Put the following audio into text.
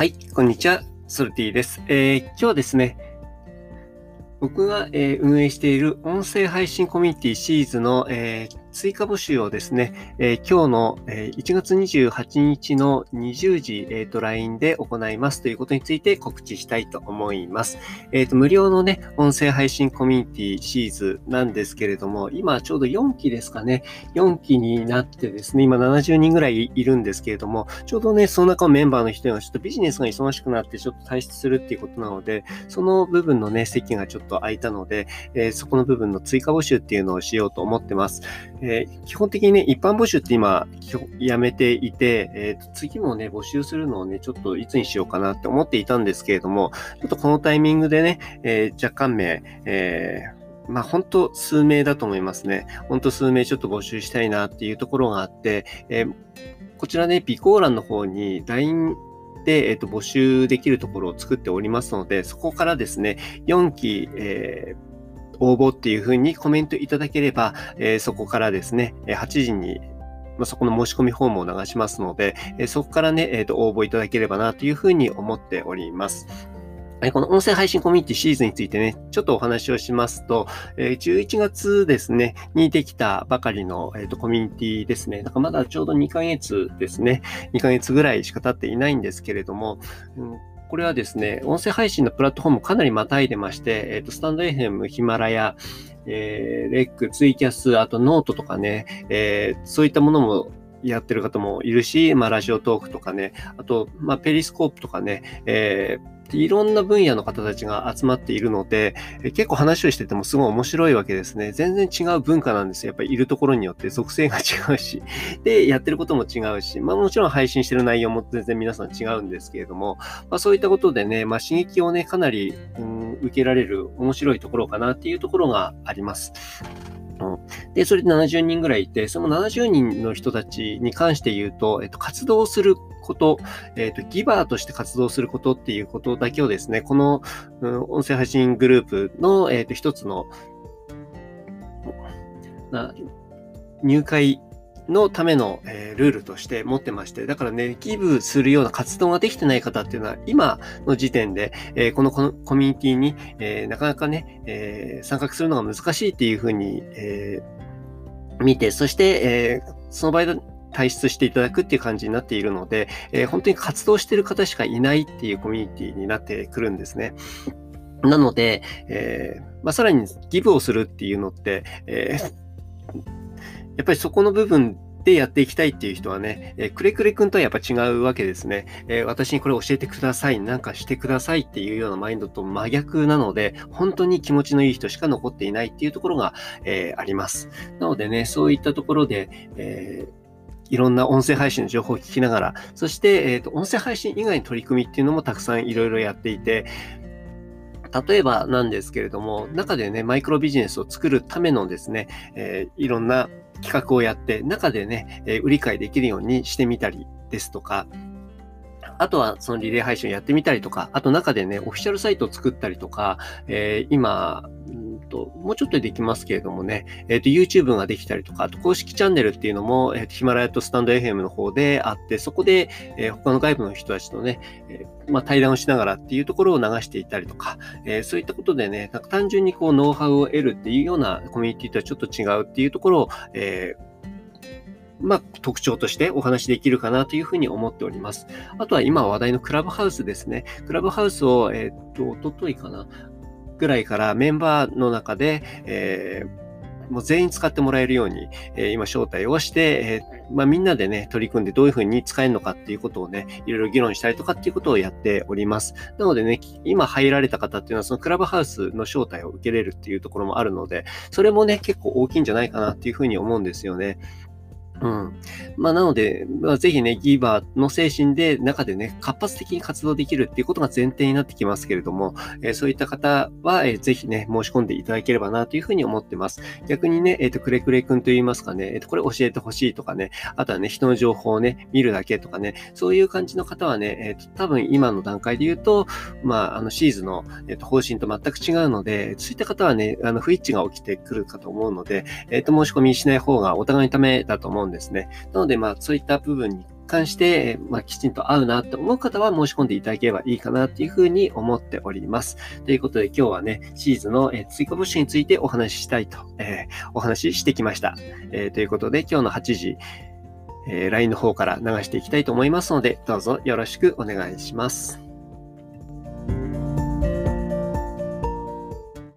はい、こんにちは。ソルティです。えー、今日はですね、僕が、えー、運営している音声配信コミュニティシーズの、えー、追加募集をですね、えー、今日の、えー、1月28日の20時、えーと、LINE で行いますということについて告知したいと思います。えっ、ー、と、無料のね、音声配信コミュニティシーズなんですけれども、今ちょうど4期ですかね、4期になってですね、今70人ぐらいいるんですけれども、ちょうどね、その中のメンバーの人がちょっとビジネスが忙しくなってちょっと退出するっていうことなので、その部分のね、席がちょっと空いたので、えー、そこの部分の追加募集っていうのをしようと思ってます。えー、基本的にね、一般募集って今、やめていて、えー、次もね、募集するのをね、ちょっといつにしようかなって思っていたんですけれども、ちょっとこのタイミングでね、えー、若干名、えー、まあ本当数名だと思いますね。本当数名ちょっと募集したいなっていうところがあって、えー、こちらね、備考欄の方に LINE で、えっ、と、募集できるところを作っておりますので、そこからですね、4期、えー応募っていうふうにコメントいただければ、え、そこからですね、8時にまそこの申し込みフォームを流しますので、えそこからね、え、ー、と、応募いただければなというふうに思っております。この音声配信コミュニティシーズンについてね、ちょっとお話をしますと、11月ですね、にできたばかりの、コミュニティですね。だからまだちょうど2ヶ月ですね。2ヶ月ぐらいしか経っていないんですけれども、これはですね、音声配信のプラットフォームかなりまたいでまして、えっ、ー、と、スタンド FM、ヒマラヤ、えー、レック、ツイキャス、あとノートとかね、えー、そういったものもやってる方もいるし、まあ、ラジオトークとかね、あと、まあ、ペリスコープとかね、えーいろんな分野の方たちが集まっているので、結構話をしててもすごい面白いわけですね。全然違う文化なんですよ。やっぱりいるところによって属性が違うし、で、やってることも違うし、まあもちろん配信してる内容も全然皆さん違うんですけれども、まあそういったことでね、まあ刺激をね、かなり、うん、受けられる面白いところかなっていうところがあります。で、それで70人ぐらいいて、その70人の人たちに関して言うと、えっと、活動すること、えっと、ギバーとして活動することっていうことだけをですね、この、うん、音声配信グループの、えっと、一つの、な入会のための、えー、ルールとして持ってまして、だからね、ギブするような活動ができてない方っていうのは、今の時点で、えー、このコミュニティに、えー、なかなかね、え参画するのが難しいっていうふうに、え見て、そして、えその場合退出していただくっていう感じになっているので、え本当に活動してる方しかいないっていうコミュニティになってくるんですね。なので、えまあ、さらにギブをするっていうのって、えやっぱりそこの部分でやっていきたいっていう人はね、えー、くれくれくんとはやっぱ違うわけですね。えー、私にこれ教えてください、なんかしてくださいっていうようなマインドと真逆なので、本当に気持ちのいい人しか残っていないっていうところが、えー、あります。なのでね、そういったところで、えいろんな音声配信の情報を聞きながら、そして、えっ、と、音声配信以外の取り組みっていうのもたくさんいろいろやっていて、例えばなんですけれども、中でね、マイクロビジネスを作るためのですね、えー、いろんな企画をやって、中でね、えー、売り買いできるようにしてみたりですとか、あとはそのリレー配信をやってみたりとか、あと中でね、オフィシャルサイトを作ったりとか、えー、今、と、もうちょっとでできますけれどもね、えっ、ー、と、YouTube ができたりとか、あと公式チャンネルっていうのも、えっ、ー、と、ヒマラヤとスタンド FM の方であって、そこで、えー、他の外部の人たちとね、えまあ、対談をしながらっていうところを流していたりとか、えそういったことでね、なんか単純にこう、ノウハウを得るっていうようなコミュニティとはちょっと違うっていうところを、えまあ、特徴としてお話できるかなというふうに思っております。あとは今話題のクラブハウスですね。クラブハウスを、えっ、と、おとといかな。ぐらいからメンバーの中で、えーもう全員使ってもらえるように、えー、今招待をして、えー、まあ、みんなでね、取り組んでどういうふうに使えるのかっていうことをね、いろいろ議論したりとかっていうことをやっております。なのでね、今入られた方っていうのはそのクラブハウスの招待を受けれるっていうところもあるので、それもね、結構大きいんじゃないかなっていうふうに思うんですよね。うん。まあ、なので、まあ、ぜひね、ギーバーの精神で、中でね、活発的に活動できるっていうことが前提になってきますけれども、えー、そういった方は、えー、ぜひね、申し込んでいただければなというふうに思ってます。逆にね、えっ、ー、と、くれくれくんと言いますかね、えっ、と、これ教えてほしいとかね、あとはね、人の情報をね、見るだけとかね、そういう感じの方はね、えっ、と、多分今の段階で言うと、まあ、あの、シーズの、えっ、と、方針と全く違うので、そういった方はね、あの、不一致が起きてくるかと思うので、えっ、と、申し込みしない方がお互いのためだと思うんですね。なので、まあ、そういった部分に貫して、まあ、きちんと合うなと思う方は申し込んでいただければいいかなというふうに思っております。ということで今日はね、シーズの、え追加募集についてお話ししたいと、えー、お話ししてきました。えー、ということで今日の8時、えー、LINE の方から流していきたいと思いますので、どうぞよろしくお願いします。